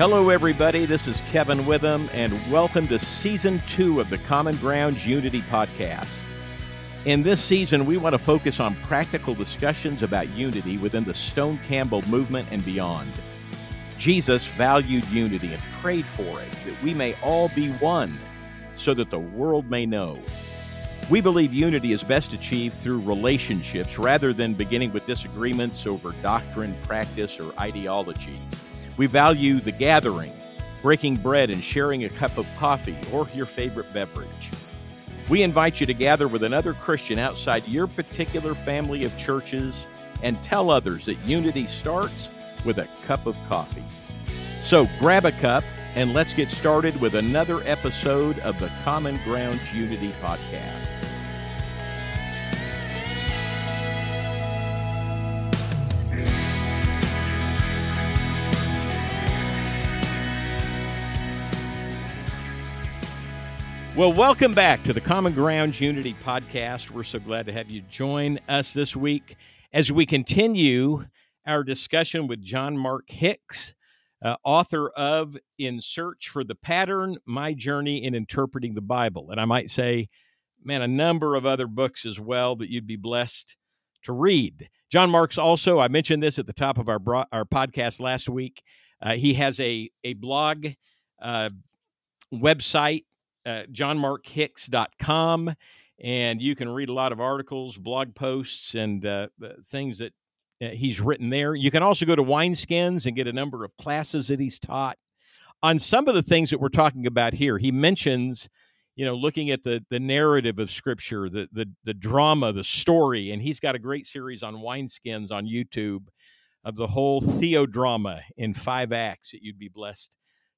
Hello, everybody. This is Kevin Witham, and welcome to season two of the Common Ground Unity podcast. In this season, we want to focus on practical discussions about unity within the Stone Campbell movement and beyond. Jesus valued unity and prayed for it, that we may all be one, so that the world may know. We believe unity is best achieved through relationships rather than beginning with disagreements over doctrine, practice, or ideology. We value the gathering, breaking bread and sharing a cup of coffee or your favorite beverage. We invite you to gather with another Christian outside your particular family of churches and tell others that unity starts with a cup of coffee. So grab a cup and let's get started with another episode of the Common Ground Unity Podcast. Well, welcome back to the Common Ground Unity podcast. We're so glad to have you join us this week as we continue our discussion with John Mark Hicks, uh, author of In Search for the Pattern My Journey in Interpreting the Bible. And I might say, man, a number of other books as well that you'd be blessed to read. John Mark's also, I mentioned this at the top of our, bro- our podcast last week. Uh, he has a, a blog uh, website johnmarkhicks.com and you can read a lot of articles, blog posts, and uh, uh, things that uh, he's written there. You can also go to Wineskins and get a number of classes that he's taught. On some of the things that we're talking about here, he mentions, you know, looking at the the narrative of Scripture, the the the drama, the story, and he's got a great series on Wineskins on YouTube of the whole theodrama in five acts that you'd be blessed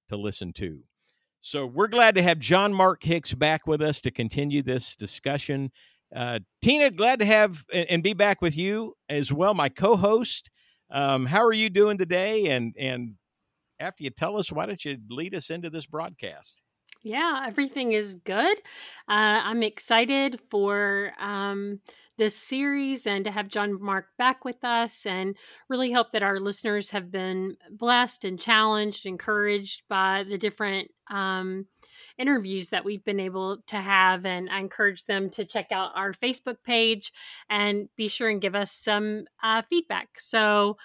to listen to. So we're glad to have John Mark Hicks back with us to continue this discussion. Uh, Tina, glad to have and be back with you as well, my co-host. Um, how are you doing today? And and after you tell us, why don't you lead us into this broadcast? Yeah, everything is good. Uh, I'm excited for um, this series and to have John Mark back with us, and really hope that our listeners have been blessed and challenged, encouraged by the different um, interviews that we've been able to have. And I encourage them to check out our Facebook page and be sure and give us some uh, feedback. So,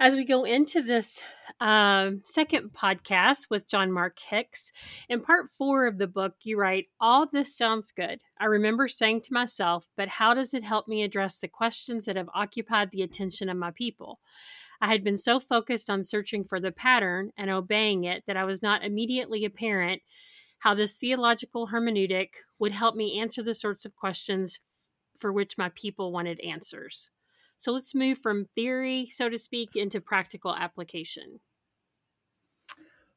as we go into this uh, second podcast with John Mark Hicks, in part four of the book, you write, All this sounds good. I remember saying to myself, but how does it help me address the questions that have occupied the attention of my people? I had been so focused on searching for the pattern and obeying it that I was not immediately apparent how this theological hermeneutic would help me answer the sorts of questions for which my people wanted answers. So let's move from theory, so to speak, into practical application.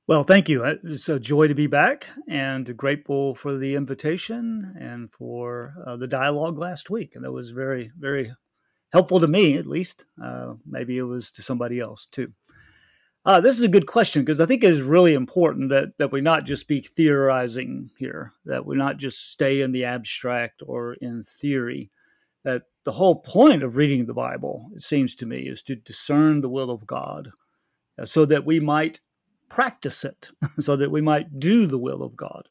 Well, thank you. It's a joy to be back and grateful for the invitation and for uh, the dialogue last week. And that was very, very helpful to me, at least. Uh, maybe it was to somebody else too. Uh, this is a good question because I think it is really important that, that we not just be theorizing here, that we not just stay in the abstract or in theory, that the whole point of reading the Bible, it seems to me, is to discern the will of God uh, so that we might practice it, so that we might do the will of God.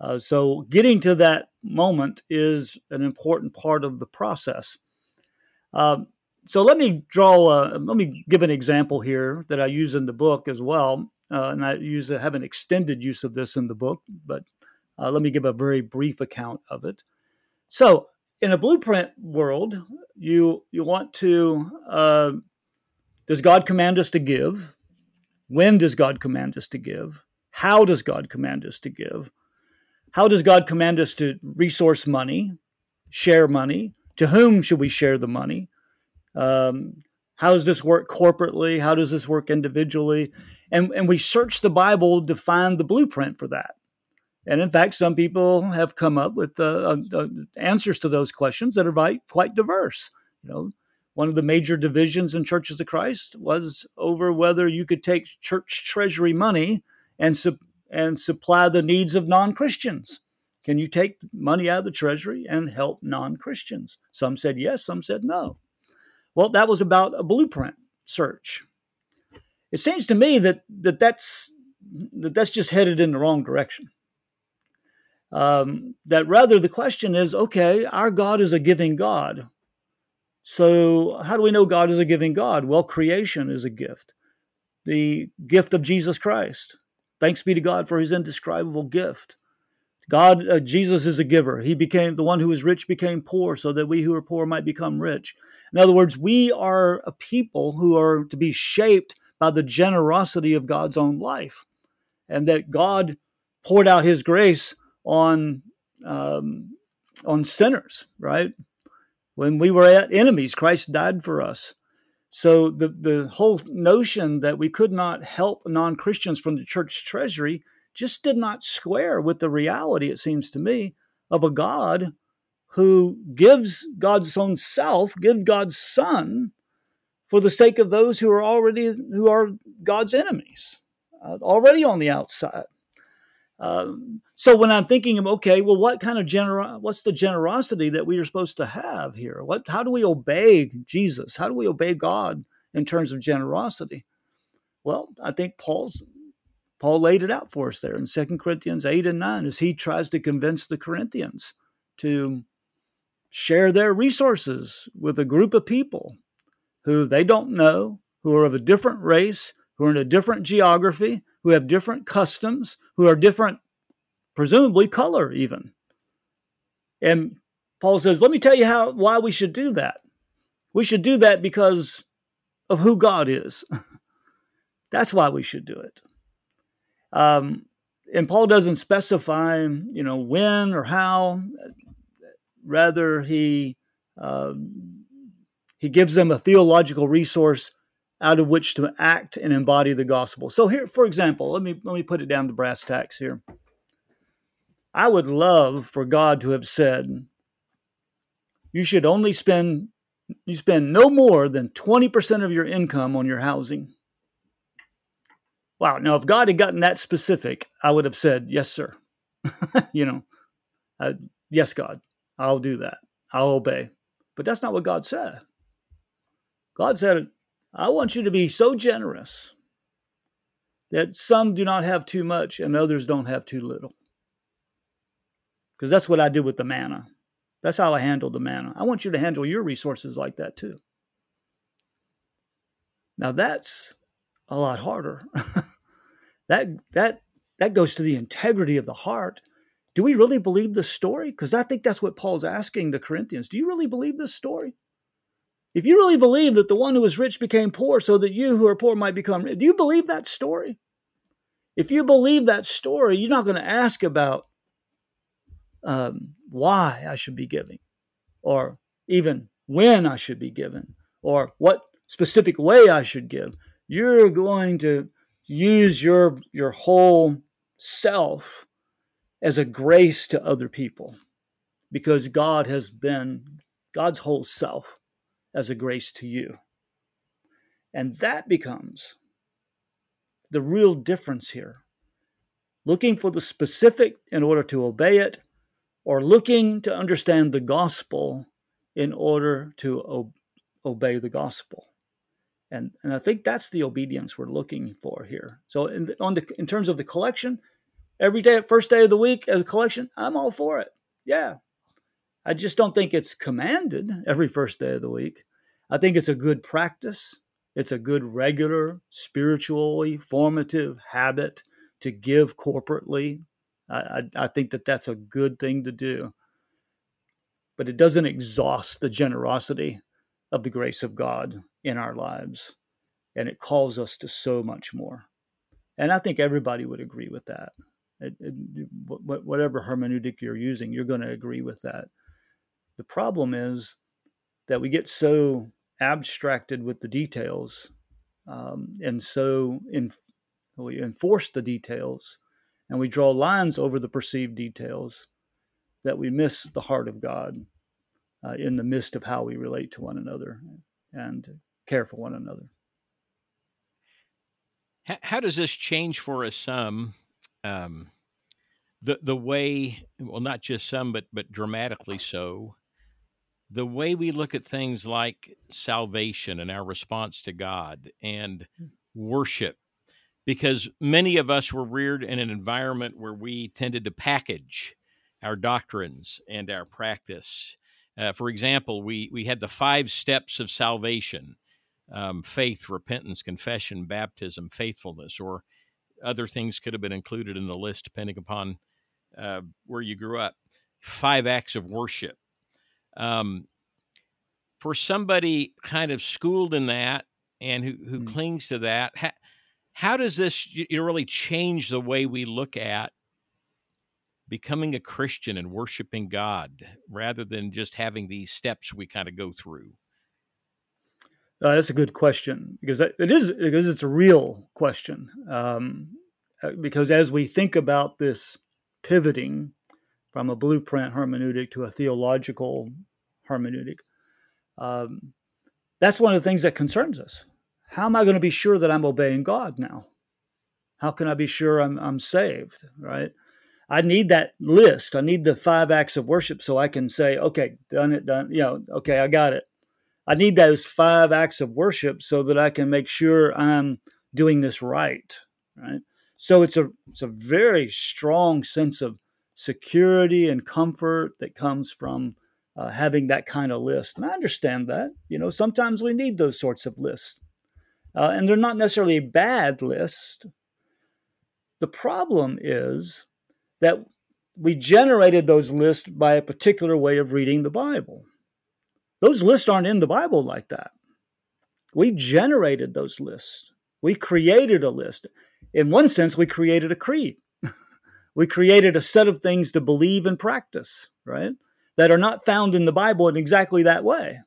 Uh, so, getting to that moment is an important part of the process. Um, so, let me draw, a, let me give an example here that I use in the book as well. Uh, and I use have an extended use of this in the book, but uh, let me give a very brief account of it. So, in a blueprint world, you you want to uh, does God command us to give? When does God command us to give? How does God command us to give? How does God command us to resource money, share money? To whom should we share the money? Um, how does this work corporately? How does this work individually? And, and we search the Bible to find the blueprint for that. And in fact, some people have come up with uh, uh, answers to those questions that are quite diverse. You know, one of the major divisions in Churches of Christ was over whether you could take church treasury money and su- and supply the needs of non Christians. Can you take money out of the treasury and help non Christians? Some said yes, some said no. Well, that was about a blueprint search. it seems to me that that that's that that's just headed in the wrong direction. Um, that rather the question is, okay, our God is a giving God. So how do we know God is a giving God? Well, creation is a gift, the gift of Jesus Christ. Thanks be to God for His indescribable gift. God, uh, Jesus is a giver. He became the one who was rich became poor so that we who are poor might become rich. In other words, we are a people who are to be shaped by the generosity of God's own life, and that God poured out His grace on um, on sinners. Right when we were at enemies, Christ died for us. So the the whole notion that we could not help non Christians from the church treasury just did not square with the reality, it seems to me, of a God who gives God's own self, give God's Son for the sake of those who are already who are God's enemies, uh, already on the outside. Um, so when I'm thinking of okay, well, what kind of gener what's the generosity that we are supposed to have here? What how do we obey Jesus? How do we obey God in terms of generosity? Well, I think Paul's Paul laid it out for us there in 2 Corinthians 8 and 9 as he tries to convince the Corinthians to share their resources with a group of people who they don't know, who are of a different race, who are in a different geography, who have different customs, who are different, presumably color even. And Paul says, let me tell you how why we should do that. We should do that because of who God is. That's why we should do it. Um, and Paul doesn't specify, you know, when or how. Rather, he um, he gives them a theological resource out of which to act and embody the gospel. So here, for example, let me let me put it down to brass tacks here. I would love for God to have said, you should only spend you spend no more than 20% of your income on your housing. Wow. Now, if God had gotten that specific, I would have said, yes, sir. you know, uh, yes, God, I'll do that. I'll obey. But that's not what God said. God said, I want you to be so generous that some do not have too much and others don't have too little. Because that's what I did with the manna. That's how I handled the manna. I want you to handle your resources like that too. Now that's a lot harder. that that that goes to the integrity of the heart. Do we really believe this story? Because I think that's what Paul's asking the Corinthians. Do you really believe this story? If you really believe that the one who was rich became poor so that you who are poor might become rich, do you believe that story? If you believe that story, you're not going to ask about um, why I should be giving, or even when I should be given, or what specific way I should give. You're going to use your your whole self as a grace to other people because God has been God's whole self as a grace to you. And that becomes the real difference here. Looking for the specific in order to obey it, or looking to understand the gospel in order to o- obey the gospel. And, and I think that's the obedience we're looking for here. So, in, the, on the, in terms of the collection, every day, first day of the week as a collection, I'm all for it. Yeah, I just don't think it's commanded every first day of the week. I think it's a good practice. It's a good regular, spiritually formative habit to give corporately. I, I, think that that's a good thing to do. But it doesn't exhaust the generosity of the grace of God in our lives. And it calls us to so much more. And I think everybody would agree with that. It, it, whatever hermeneutic you're using, you're going to agree with that. The problem is that we get so abstracted with the details um, and so in, we enforce the details and we draw lines over the perceived details that we miss the heart of God uh, in the midst of how we relate to one another and care for one another. How, does this change for us some? Um, the the way, well, not just some, but but dramatically so, the way we look at things like salvation and our response to God and worship because many of us were reared in an environment where we tended to package our doctrines and our practice. Uh, for example, we, we had the five steps of salvation um, faith, repentance, confession, baptism, faithfulness, or other things could have been included in the list depending upon uh, where you grew up. Five acts of worship. Um, for somebody kind of schooled in that and who, who mm. clings to that, how, how does this you really change the way we look at becoming a Christian and worshiping God rather than just having these steps we kind of go through? Uh, that's a good question because it is because it's a real question. Um, uh, because as we think about this pivoting from a blueprint hermeneutic to a theological hermeneutic, um, that's one of the things that concerns us. How am I going to be sure that I'm obeying God now? How can I be sure I'm, I'm saved, right? I need that list. I need the five acts of worship so I can say, okay, done it, done. You know, okay, I got it. I need those five acts of worship so that I can make sure I'm doing this right, right? So it's a it's a very strong sense of security and comfort that comes from uh, having that kind of list. And I understand that. You know, sometimes we need those sorts of lists. Uh, and they're not necessarily a bad list. The problem is that we generated those lists by a particular way of reading the Bible. Those lists aren't in the Bible like that. We generated those lists. We created a list. In one sense, we created a creed. we created a set of things to believe and practice, right? that are not found in the Bible in exactly that way.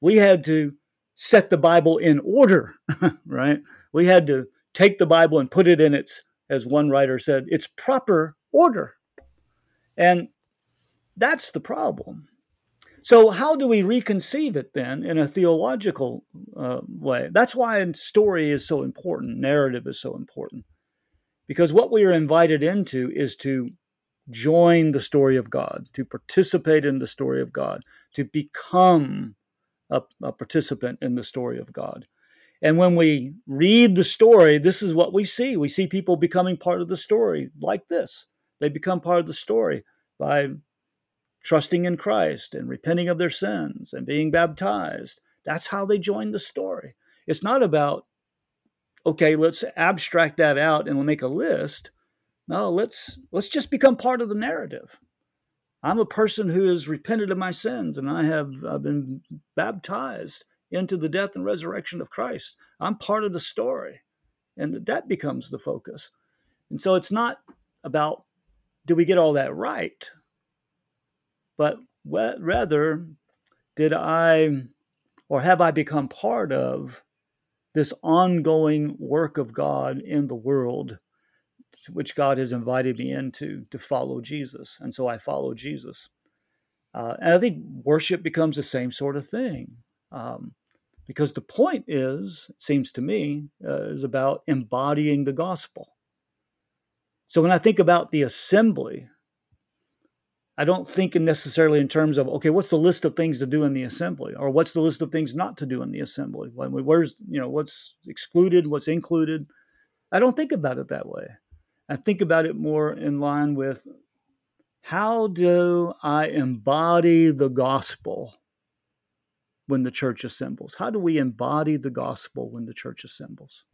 We had to set the Bible in order, right? We had to take the Bible and put it in its, as one writer said, its proper order. And that's the problem. So, how do we reconceive it then in a theological uh, way? That's why story is so important, narrative is so important. Because what we are invited into is to join the story of God, to participate in the story of God, to become a, a, participant in the story of God. And when we read the story, this is what we see. We see people becoming part of the story like this. They become part of the story by trusting in Christ and repenting of their sins and being baptized. That's how they join the story. It's not about, okay, let's abstract that out and make a list. No, let's let's just become part of the narrative. I'm a person who has repented of my sins and I have I've been baptized into the death and resurrection of Christ. I'm part of the story. And that becomes the focus. And so it's not about do we get all that right? But rather, did I or have I become part of this ongoing work of God in the world which God has invited me into to follow Jesus. And so I follow Jesus. Uh, and I think worship becomes the same sort of thing. Um, because the point is, it seems to me, uh, is about embodying the gospel. So when I think about the assembly, I don't think necessarily in terms of okay, what's the list of things to do in the assembly, or what's the list of things not to do in the assembly? When we, Where's you know what's excluded, what's included? I don't think about it that way. I think about it more in line with how do I embody the gospel when the church assembles? How do we embody the gospel when the church assembles?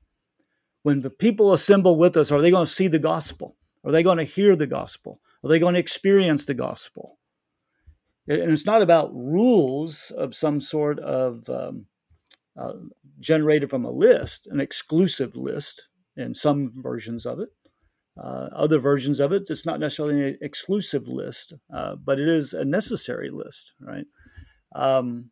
When the people assemble with us, are they going to see the gospel? Are they going to hear the gospel? Are they going to experience the gospel? And it's not about rules of some sort of um, uh, generated from a list, an exclusive list in some versions of it uh, other versions of it. It's not necessarily an exclusive list, uh, but it is a necessary list, right? Um,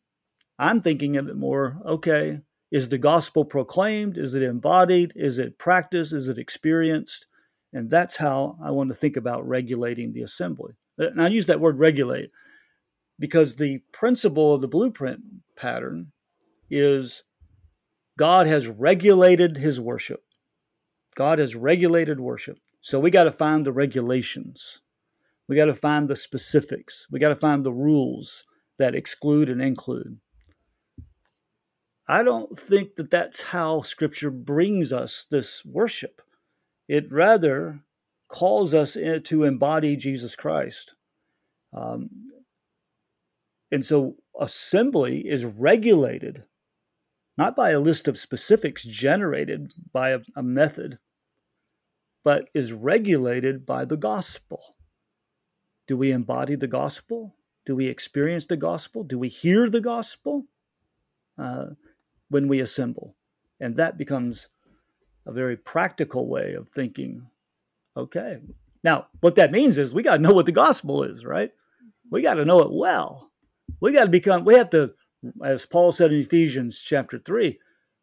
I'm thinking of it more okay, is the gospel proclaimed? Is it embodied? Is it practiced? Is it experienced? And that's how I want to think about regulating the assembly. And I use that word regulate because the principle of the blueprint pattern is God has regulated his worship. God has regulated worship. So we got to find the regulations. We got to find the specifics. We got to find the rules that exclude and include. I don't think that that's how Scripture brings us this worship. It rather calls us to embody Jesus Christ. Um, and so assembly is regulated not by a list of specifics generated by a, a method, but is regulated by the gospel. Do we embody the gospel? Do we experience the gospel? Do we hear the gospel uh, when we assemble? And that becomes a very practical way of thinking. Okay. Now, what that means is we got to know what the gospel is, right? We got to know it well. We got to become, we have to as Paul said in Ephesians chapter 3,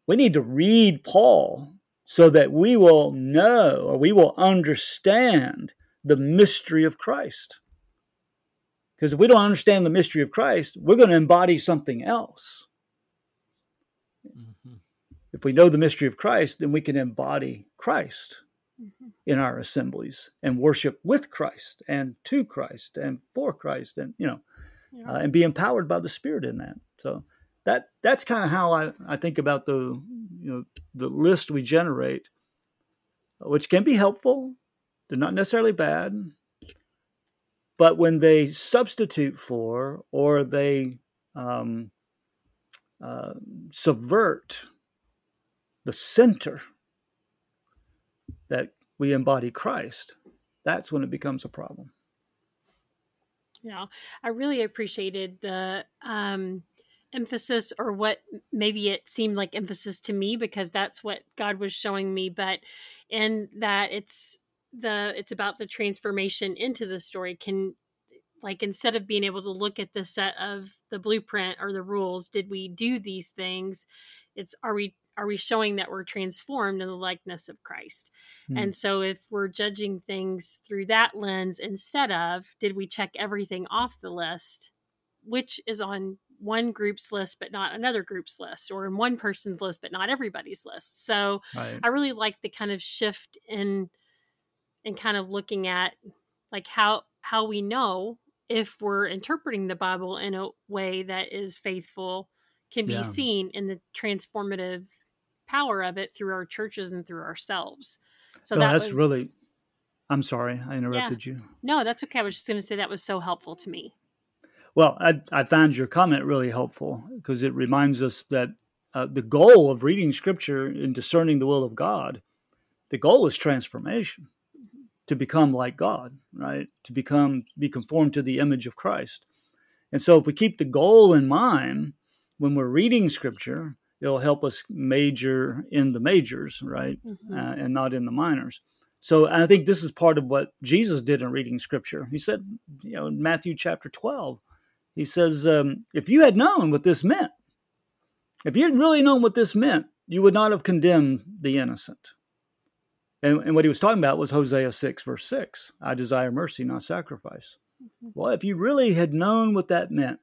we need to read Paul so that we will know or we will understand the mystery of Christ. Because if we don't understand the mystery of Christ, we're going to embody something else. Mm-hmm. If we know the mystery of Christ, then we can embody Christ mm-hmm. in our assemblies and worship with Christ and to Christ and for Christ and, you know, yeah. uh, and be empowered by the Spirit in that. So that that's kind of how I, I think about the you know the list we generate, which can be helpful. They're not necessarily bad, but when they substitute for or they um, uh, subvert the center that we embody Christ, that's when it becomes a problem. Yeah, I really appreciated the um, emphasis, or what maybe it seemed like emphasis to me because that's what God was showing me. But in that it's the it's about the transformation into the story. Can like instead of being able to look at the set of the blueprint or the rules, did we do these things? It's are we are we showing that we're transformed in the likeness of Christ? Mm. And so if we're judging things through that lens instead of did we check everything off the list, which is on one group's list but not another group's list or in one person's list but not everybody's list. So right. I really like the kind of shift in in kind of looking at like how how we know if we're interpreting the Bible in a way that is faithful can be yeah. seen in the transformative power of it through our churches and through ourselves. So that that's was, really. I'm sorry, I interrupted yeah. you. No, that's okay. I was just going to say that was so helpful to me. Well, I, I found your comment really helpful because it reminds us that uh, the goal of reading Scripture and discerning the will of God, the goal is transformation, to become like God, right? To become be conformed to the image of Christ. And so, if we keep the goal in mind when we're reading Scripture, it'll help us major in the majors, right, mm-hmm. uh, and not in the minors. So I think this is part of what Jesus did in reading Scripture. He said, you know, in Matthew chapter twelve, he says, um, if you had known what this meant, if you had really known what this meant, you would not have condemned the innocent. And, and what he was talking about was Hosea 6, verse 6 I desire mercy, not sacrifice. Mm-hmm. Well, if you really had known what that meant,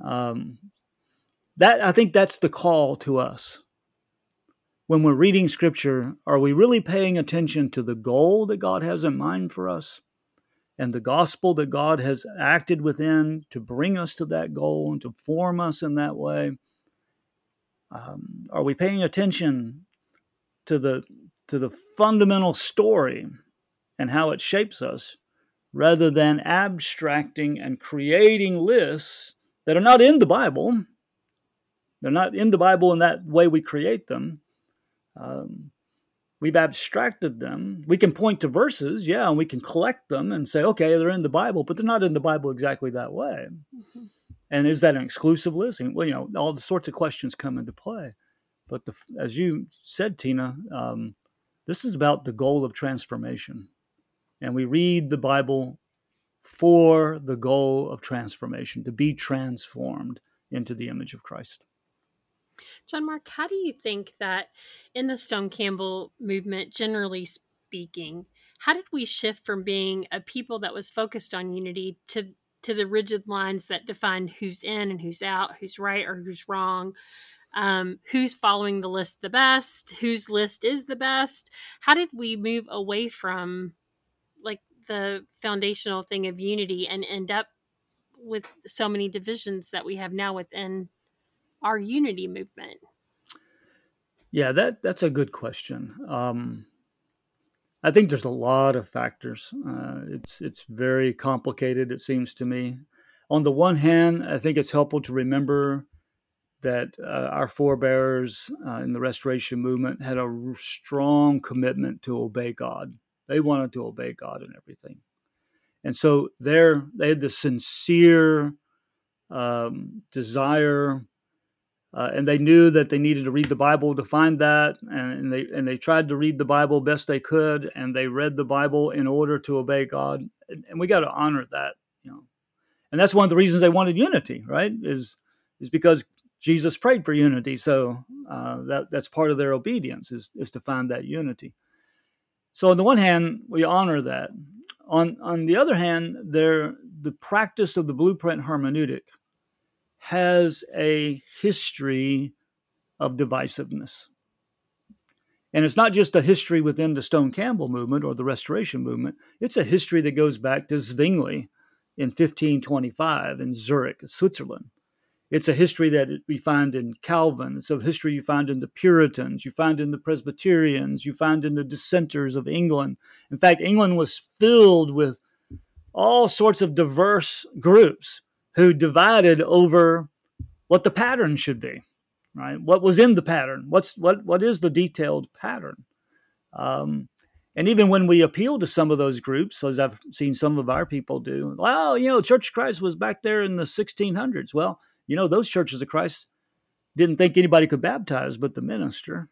um, that I think that's the call to us. When we're reading scripture, are we really paying attention to the goal that God has in mind for us and the gospel that God has acted within to bring us to that goal and to form us in that way? Um, are we paying attention to the to the fundamental story and how it shapes us rather than abstracting and creating lists that are not in the Bible they're not in the Bible in that way we create them. Um, we've abstracted them. We can point to verses, yeah, and we can collect them and say, okay, they're in the Bible, but they're not in the Bible exactly that way. Mm-hmm. And is that an exclusive list? And, well, you know, all the sorts of questions come into play. But the, as you said, Tina, um, this is about the goal of transformation. And we read the Bible for the goal of transformation, to be transformed into the image of Christ. John Mark, how do you think that in the Stone Campbell movement, generally speaking, how did we shift from being a people that was focused on unity to to the rigid lines that define who's in and who's out, who's right or who's wrong, um, who's following the list the best, whose list is the best? How did we move away from like the foundational thing of unity and end up with so many divisions that we have now within our unity movement? Yeah, that that's a good question. Um, I think there's a lot of factors. Uh, it's it's very complicated. It seems to me. On the one hand, I think it's helpful to remember that uh, our forebears uh, in the Restoration movement had a strong commitment to obey God. They wanted to obey God in everything, and so there they had the sincere um, desire uh, and they knew that they needed to read the Bible to find that, and they and they tried to read the Bible best they could, and they read the Bible in order to obey God, and, and we got to honor that, you know, and that's one of the reasons they wanted unity, right? Is is because Jesus prayed for unity, so uh, that that's part of their obedience is is to find that unity. So on the one hand, we honor that. On on the other hand, there the practice of the blueprint hermeneutic has a history of divisiveness. And it's not just a history within the Stone Campbell movement or the Restoration movement, it's a history that goes back to Zwingli in 1525 in Zurich, Switzerland. It's a history that we find in Calvin. It's a history you find in the Puritans, you find in the Presbyterians, you find in the dissenters of England. In fact, England was filled with all sorts of diverse groups who divided over what the pattern should be, right? What was in the pattern? What's what what is the detailed pattern? Um, and even when we appeal to some of those groups, as I've seen some of our people do, well, you know, Church of Christ was back there in the 1600s. Well, you know, those churches of Christ didn't think anybody could baptize but the minister.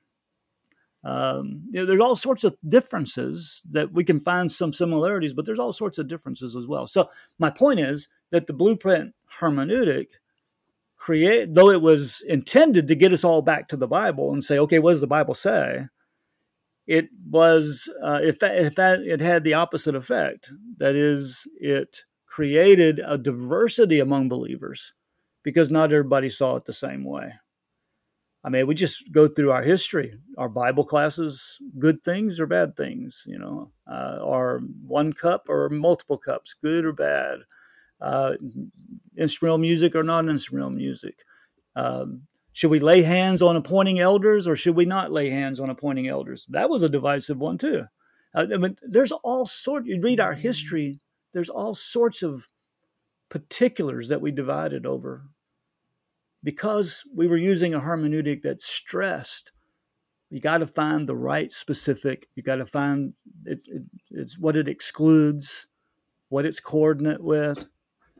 Um, you know, there's all sorts of differences that we can find some similarities, but there's all sorts of differences as well. So my point is that the blueprint hermeneutic create though it was intended to get us all back to the bible and say okay what does the bible say? it was uh, if, if that, it had the opposite effect. That is it created a diversity among believers because not everybody saw it the same way i mean we just go through our history our bible classes good things or bad things you know uh, are one cup or multiple cups good or bad uh, instrumental music or non instrumental music? Um, should we lay hands on appointing elders or should we not lay hands on appointing elders? That was a divisive one too. Uh, I mean, there's all sorts. You read our history. There's all sorts of particulars that we divided over because we were using a hermeneutic that stressed. You got to find the right specific. You got to find it, it, it's what it excludes, what it's coordinate with,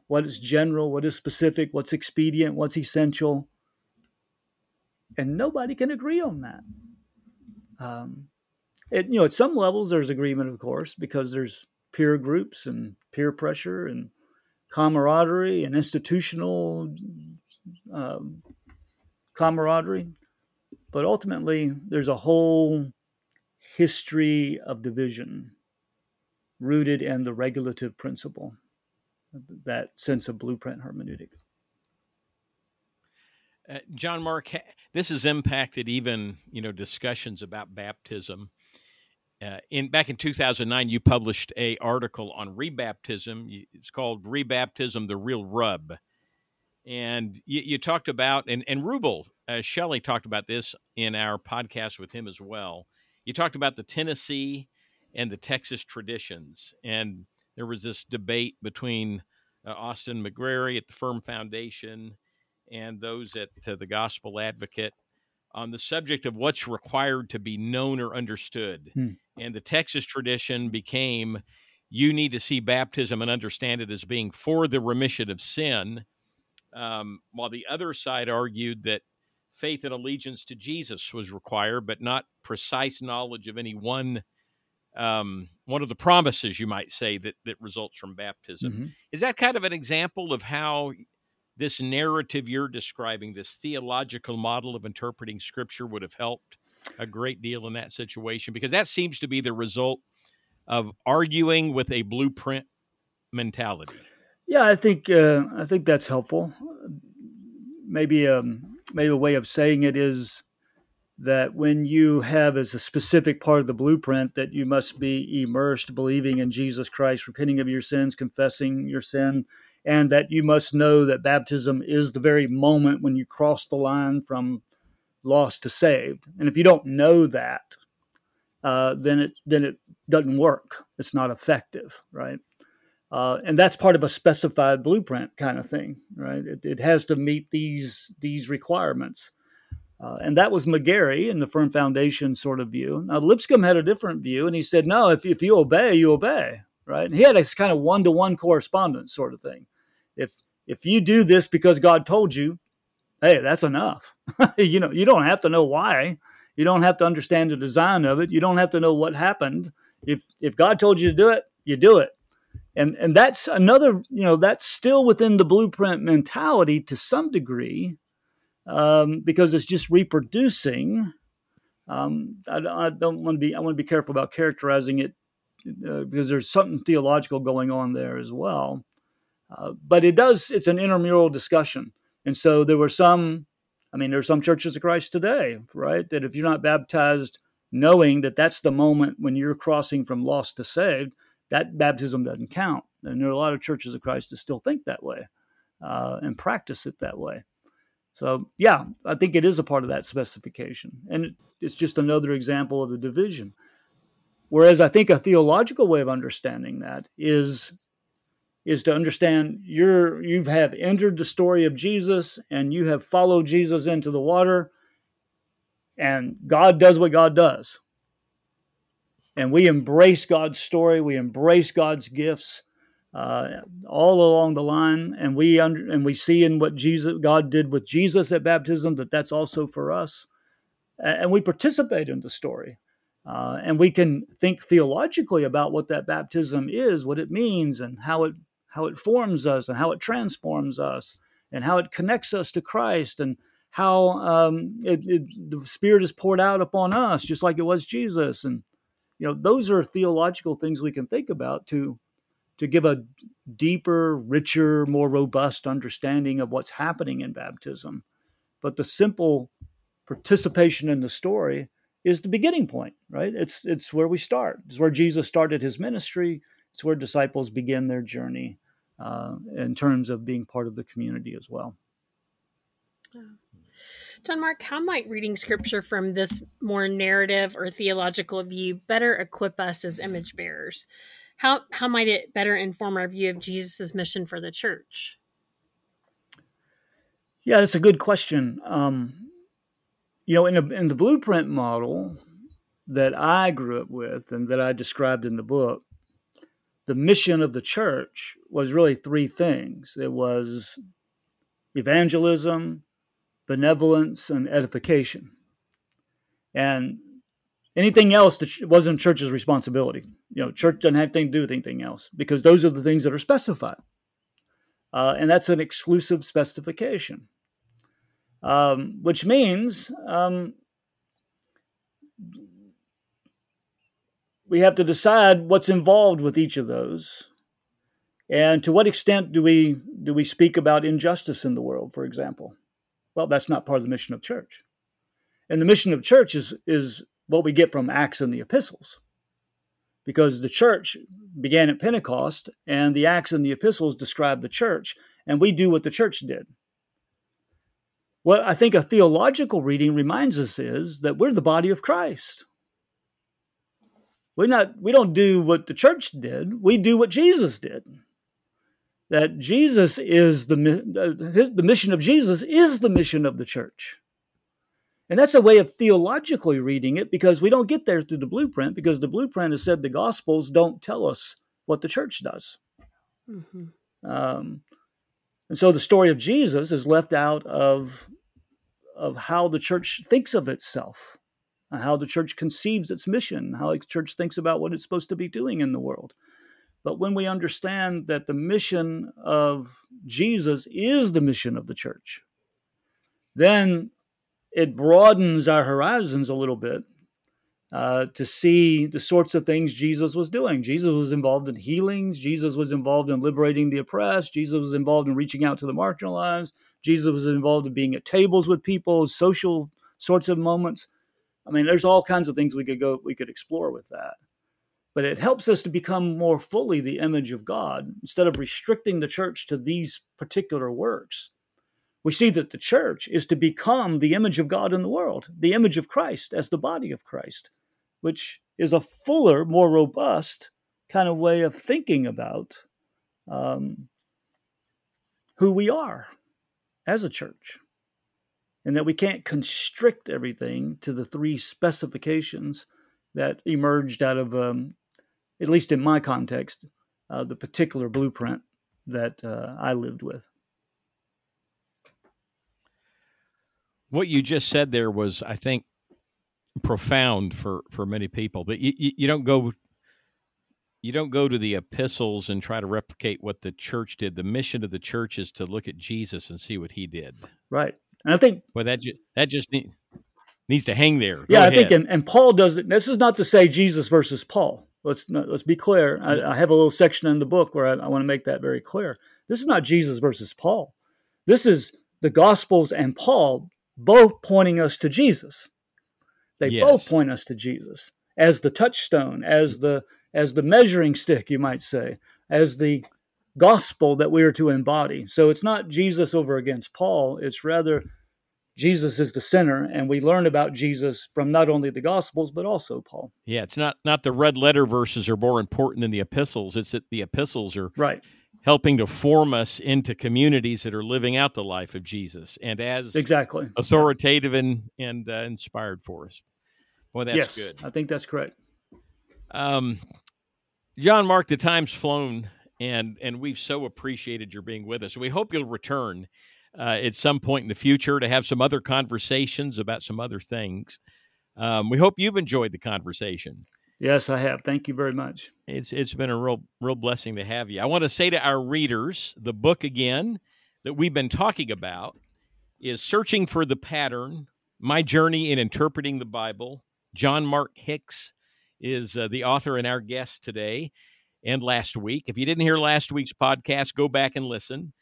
what is general, what is specific, what's expedient, what's essential. And nobody can agree on that. Um, it, you know, at some levels, there's agreement, of course, because there's peer groups and peer pressure and camaraderie and institutional um, camaraderie. But ultimately, there's a whole history of division rooted in the regulative principle that sense of blueprint hermeneutic. Uh, John Mark, this has impacted even you know discussions about baptism. Uh, in back in 2009, you published a article on rebaptism. It's called "Rebaptism: The Real Rub," and you, you talked about and and Rubel uh, Shelly talked about this in our podcast with him as well. You talked about the Tennessee and the Texas traditions, and there was this debate between uh, Austin McGary at the Firm Foundation and those at uh, the Gospel Advocate on the subject of what's required to be known or understood. Hmm. And the Texas tradition became you need to see baptism and understand it as being for the remission of sin, um, while the other side argued that faith and allegiance to Jesus was required, but not precise knowledge of any one um, one of the promises you might say that that results from baptism. Mm-hmm. Is that kind of an example of how this narrative you're describing, this theological model of interpreting Scripture, would have helped a great deal in that situation? Because that seems to be the result of arguing with a blueprint mentality. Yeah, I think uh, I think that's helpful. Maybe um, maybe a way of saying it is that when you have as a specific part of the blueprint that you must be immersed, believing in Jesus Christ, repenting of your sins, confessing your sin, and that you must know that baptism is the very moment when you cross the line from lost to saved. And if you don't know that, uh, then it then it doesn't work. It's not effective, right? Uh, and that's part of a specified blueprint kind of thing, right? It, it has to meet these these requirements, uh, and that was McGary in the firm foundation sort of view. Now Lipscomb had a different view, and he said, no, if if you obey, you obey, right? And he had this kind of one to one correspondence sort of thing. If if you do this because God told you, hey, that's enough. you know, you don't have to know why. You don't have to understand the design of it. You don't have to know what happened. If if God told you to do it, you do it and and that's another you know that's still within the blueprint mentality to some degree um, because it's just reproducing. Um, I, I, don't want to be i want to be careful about characterizing it uh, because there's something theological going on there as well. Uh, but it does it's an intramural discussion. And so there were some i mean there are some churches of christ today right that if you're not baptized knowing that that's the moment when you're crossing from lost to saved that baptism doesn't count. And there are a lot of churches of Christ that still think that way uh, and practice it that way. So, yeah, I think it is a part of that specification. And it's just another example of the division. Whereas I think a theological way of understanding that is is to understand you're you have entered the story of Jesus and you have followed Jesus into the water and God does what God does and we embrace God's story. We embrace God's gifts uh, all along the line, and we under, and we see in what Jesus God did with Jesus at baptism that that's also for us, and we participate in the story. Uh, and we can think theologically about what that baptism is, what it means, and how it how it forms us, and how it transforms us, and how it connects us to Christ, and how um, it, it, the Spirit is poured out upon us, just like it was Jesus, and you know those are theological things we can think about to to give a deeper richer more robust understanding of what's happening in baptism. But the simple participation in the story is the beginning point right? It's it's where we start. It's where jesus started his ministry. It's where disciples begin their journey uh, in terms of being part of the community as well John Mark, how might reading scripture from this more narrative or theological view better equip us as image bearers? How, how might it better inform our view of Jesus' mission for the church? Yeah, that's a good question. Um, you know, in, a, in the blueprint model that I grew up with and that I described in the book, the mission of the church was really three things it was evangelism, benevolence, and edification. And anything else that wasn't church's responsibility. You know, church doesn't have anything to do with anything else because those are the things that are specified. Uh, and that's an exclusive specification, um, which means um, we have to decide what's involved with each of those and to what extent do we do we speak about injustice in the world for example well, that's not part of the mission of church. And the mission of church is, is what we get from Acts and the epistles. Because the church began at Pentecost, and the Acts and the epistles describe the church, and we do what the church did. What I think a theological reading reminds us is that we're the body of Christ. We're not, we don't do what the church did, we do what Jesus did that Jesus is the the mission of Jesus is the mission of the church. And that's a way of theologically reading it because we don't get there through the blueprint because the blueprint has said the gospels don't tell us what the church does. Mm-hmm. Um, and so the story of Jesus is left out of of how the church thinks of itself, how the church conceives its mission, how the church thinks about what it's supposed to be doing in the world. But when we understand that the mission of Jesus is the mission of the church, then it broadens our horizons a little bit uh, to see the sorts of things Jesus was doing. Jesus was involved in healings. Jesus was involved in liberating the oppressed. Jesus was involved in reaching out to the marginalized. Jesus was involved in being at tables with people, social sorts of moments. I mean, there's all kinds of things we could go, we could explore with that. But it helps us to become more fully the image of God instead of restricting the church to these particular works. We see that the church is to become the image of God in the world, the image of Christ as the body of Christ, which is a fuller, more robust kind of way of thinking about um, who we are as a church. And that we can't constrict everything to the three specifications that emerged out of um, at least in my context, uh, the particular blueprint that uh, I lived with. What you just said there was, I think, profound for for many people. But you, you, you don't go you don't go to the epistles and try to replicate what the church did. The mission of the church is to look at Jesus and see what he did. Right, and I think well that ju- that just need, needs to hang there. Go yeah, ahead. I think, and, and Paul does it. This is not to say Jesus versus Paul. Let's let's be clear. I, I, have a little section in the book where I, I want to make that very clear. This is not Jesus versus Paul. This is the Gospels and Paul both pointing us to Jesus. They Yes. both point us to Jesus as the touchstone, as the as the measuring stick, you might say, as the gospel that we are to embody. So it's not Jesus over against Paul. It's rather Jesus is the center, and we learn about Jesus from not only the Gospels but also Paul. Yeah, it's not not the red letter verses are more important than the epistles. It's that the epistles are Right. helping to form us into communities that are living out the life of Jesus and as Exactly. authoritative and and uh, inspired for us. Well, that's yes, good. I think that's correct. Um, John Mark, the time's flown, and and we've so appreciated your being with us. We hope you'll return uh, at some point in the future to have some other conversations about some other things. Um, we hope you've enjoyed the conversation. Yes, I have. Thank you very much. It's it's been a real real blessing to have you. I want to say to our readers, the book again that we've been talking about is Searching for the Pattern: My Journey in Interpreting the Bible. John Mark Hicks is uh, the author and our guest today and last week. If you didn't hear last week's podcast, go back and listen.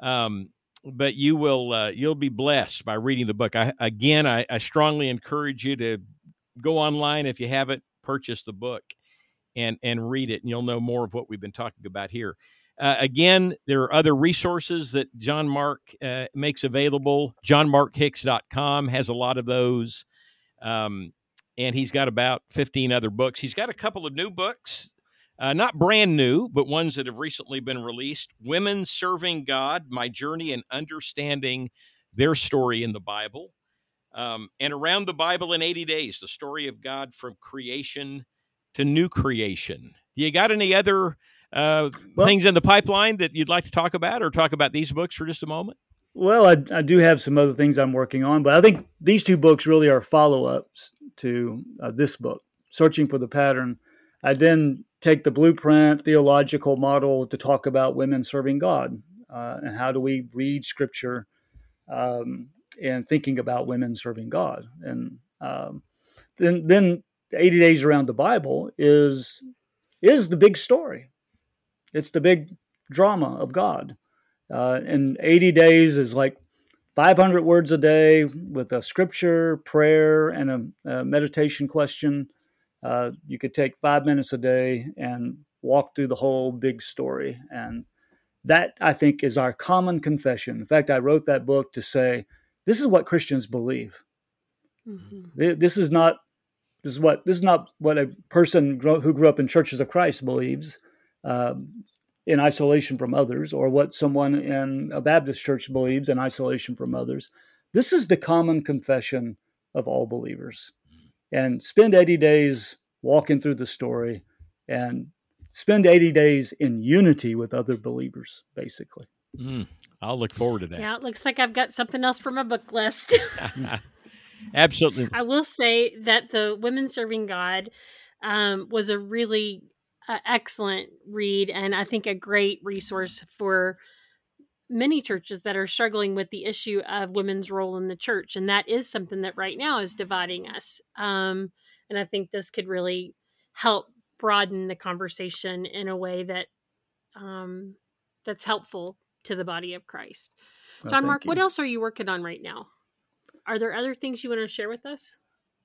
Um, but you will uh, you'll be blessed by reading the book. I, again, I, I strongly encourage you to go online if you haven't purchased the book and and read it, and you'll know more of what we've been talking about here. Uh, again, there are other resources that John Mark uh, makes available. JohnMarkHicks.com has a lot of those. Um, and he's got about 15 other books. He's got a couple of new books, uh, not brand new, but ones that have recently been released Women Serving God My Journey in Understanding Their Story in the Bible. Um, and Around the Bible in 80 Days, the story of God from creation to new creation. Do you got any other uh, Well- things in the pipeline that you'd like to talk about or talk about these books for just a moment? Well, I, I do have some other things I'm working on, but I think these two books really are follow ups to uh, this book, Searching for the Pattern. I then take the blueprint theological model to talk about women serving God uh, and how do we read scripture um, and thinking about women serving God. And um, then, then 80 Days Around the Bible is, is the big story, it's the big drama of God. Uh, and 80 days is like 500 words a day with a scripture, prayer, and a, a meditation question. Uh, you could take five minutes a day and walk through the whole big story. And that, I think, is our common confession. In fact, I wrote that book to say this is what Christians believe. Mhm. This is not. This is what this is not what a person grow, who grew up in churches of Christ believes. Um, in isolation from others, or what someone in a Baptist church believes in isolation from others. This is the common confession of all believers. And spend 80 days walking through the story and spend 80 days in unity with other believers, basically. Mm, I'll look forward to that. Yeah, it looks like I've got something else for my book list. Absolutely. I will say that the Women Serving God um, was a really uh, excellent read, and I think a great resource for many churches that are struggling with the issue of women's role in the church. And that is something that right now is dividing us. Um, and I think this could really help broaden the conversation in a way that um, that's helpful to the body of Christ. Well, John Mark, what else are you working on right now? Are there other things you want to share with us?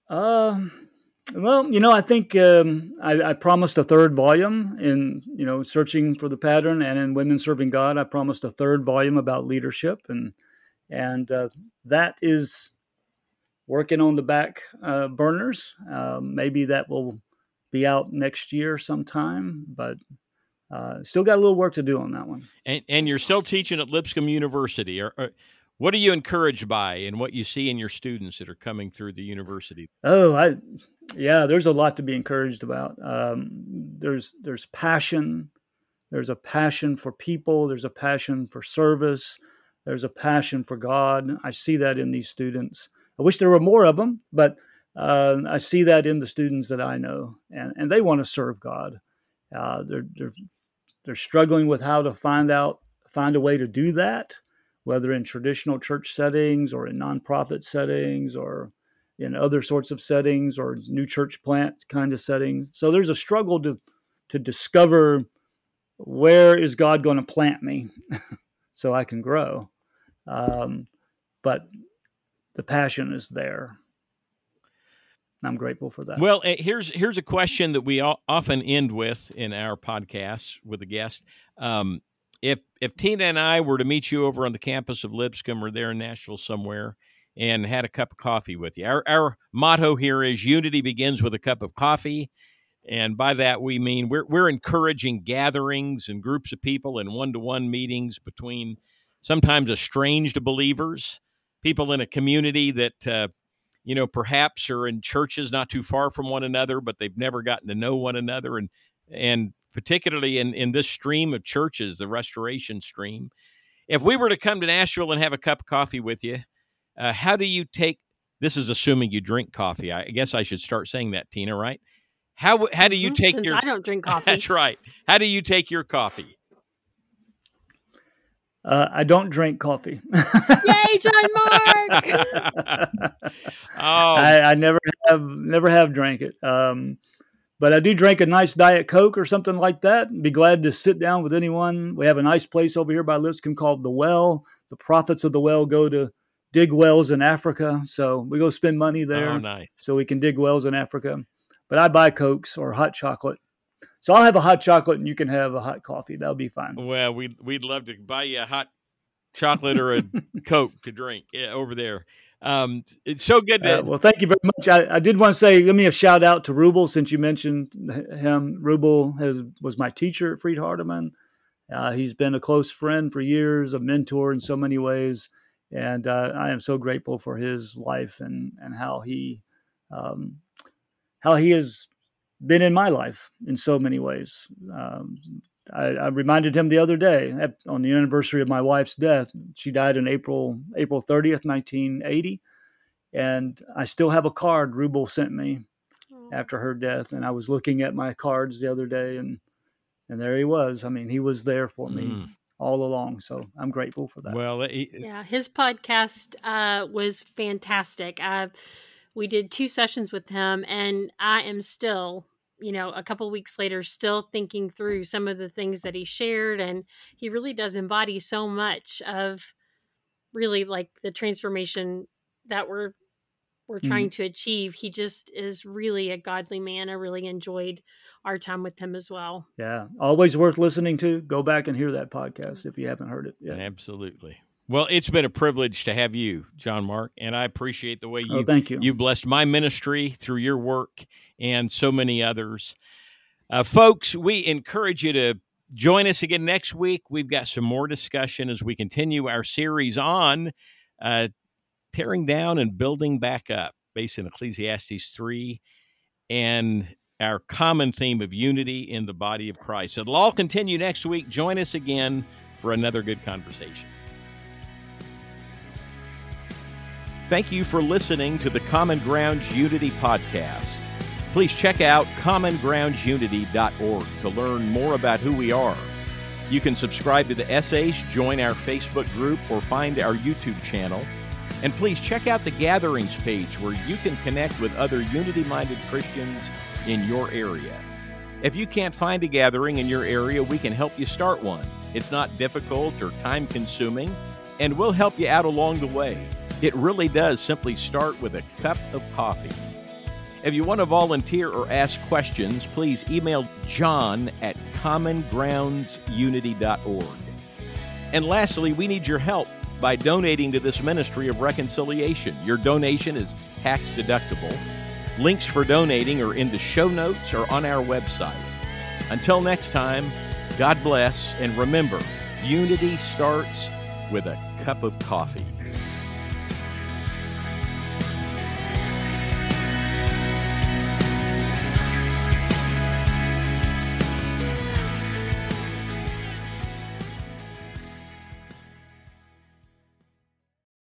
Um, Well, you know, I think um, I, I, promised a third volume in you know searching for the pattern, and in Women Serving God, I promised a third volume about leadership, and and uh, that is working on the back uh, burners. Uh, maybe that will be out next year sometime, but uh, still got a little work to do on that one. And, and you're still teaching at Lipscomb University. Or, or, what are you encouraged by and what you see in your students that are coming through the university? Oh, I, yeah, there's a lot to be encouraged about. Um, there's there's passion. There's a passion for people. There's a passion for service. There's a passion for God. I see that in these students. I wish there were more of them, but uh, I see that in the students that I know, and, and they want to serve God. Uh, they're, they're they're struggling with how to find out find a way to do that, whether in traditional church settings or in nonprofit settings or in other sorts of settings or new church plant kind of settings. So there's a struggle to to discover where is God going to plant me so I can grow. Um, but the passion is there. I'm grateful for that. Well, eh, here's here's a question that we often end with in our podcasts with a guest. Um, if if Tina and I were to meet you over on the campus of Lipscomb or there in Nashville somewhere and had a cup of coffee with you, our our motto here is unity begins with a cup of coffee, and by that we mean we're we're encouraging gatherings and groups of people and one to one meetings between sometimes estranged believers, people in a community that. Uh, you know, perhaps are in churches not too far from one another, but they've never gotten to know one another. And, and particularly in, in this stream of churches, the restoration stream, if we were to come to Nashville and have a cup of coffee with you, uh, how do you take this is assuming you drink coffee. I guess I should start saying that, Tina, right? How how do you mm-hmm. take Since your I don't drink coffee. That's right. How do you take your coffee? Uh, I don't drink coffee. Yay, John Mark! oh, I, I, never have never have drank it. Um, but I do drink a nice diet coke or something like that. And be glad to sit down with anyone. We have a nice place over here by Lipscomb called the Well. The profits of the well go to dig wells in Africa, so we go spend money there. Oh, nice. So we can dig wells in Africa. But I buy cokes or hot chocolate so I'll have a hot chocolate and you can have a hot coffee. That'll be fine. Well, we'd, we'd love to buy you a hot chocolate or a Coke to drink yeah, over there. Um, it's so good. To- uh, well, thank you very much. I, I, did want to say, give me a shout out to Rubel since you mentioned him. Rubel has was my teacher at Freed Hardeman. Uh, he's been a close friend for years, a mentor in so many ways, and uh, I am so grateful for his life and and how he um, how he has been in my life in so many ways. Um, I, I, reminded him the other day on the anniversary of my wife's death. She died in April April 30th, 1980, and I still have a card Rubel sent me after her death. And I was looking at my cards the other day, and and there he was. I mean, he was there for me. Mm. All along, so I'm grateful for that. Well, he, yeah, his podcast uh, was fantastic. Uh, we did two sessions with him, and I am still you know, a couple weeks later, still thinking through some of the things that he shared. And he really does embody so much of really like the transformation that we're we're mm-hmm. trying to achieve. He just is really a godly man. I really enjoyed our time with him as well. Yeah. Always worth listening to. Go back and hear that podcast if you haven't heard it yet. Absolutely. Well, it's been a privilege to have you, John Mark, and I appreciate the way you oh, thank you. you blessed my ministry through your work and so many others. Uh, folks, we encourage you to join us again next week. We've got some more discussion as we continue our series on uh, tearing down and building back up, based in Ecclesiastes 3 and our common theme of unity in the body of Christ. It'll all continue next week. Join us again for another good conversation. Thank you for listening to the Common Grounds Unity podcast. Please check out commongroundsunity.org to learn more about who we are. You can subscribe to the essays, join our Facebook group, or find our YouTube channel. And please check out the Gatherings page where you can connect with other unity minded Christians in your area. If you can't find a gathering in your area, we can help you start one. It's not difficult or time consuming, and we'll help you out along the way. It really does simply start with a cup of coffee. If you want to volunteer or ask questions, please email john at commongroundsunity.org. And lastly, we need your help by donating to this ministry of reconciliation. Your donation is tax deductible. Links for donating are in the show notes or on our website. Until next time, God bless, and remember, unity starts with a cup of coffee.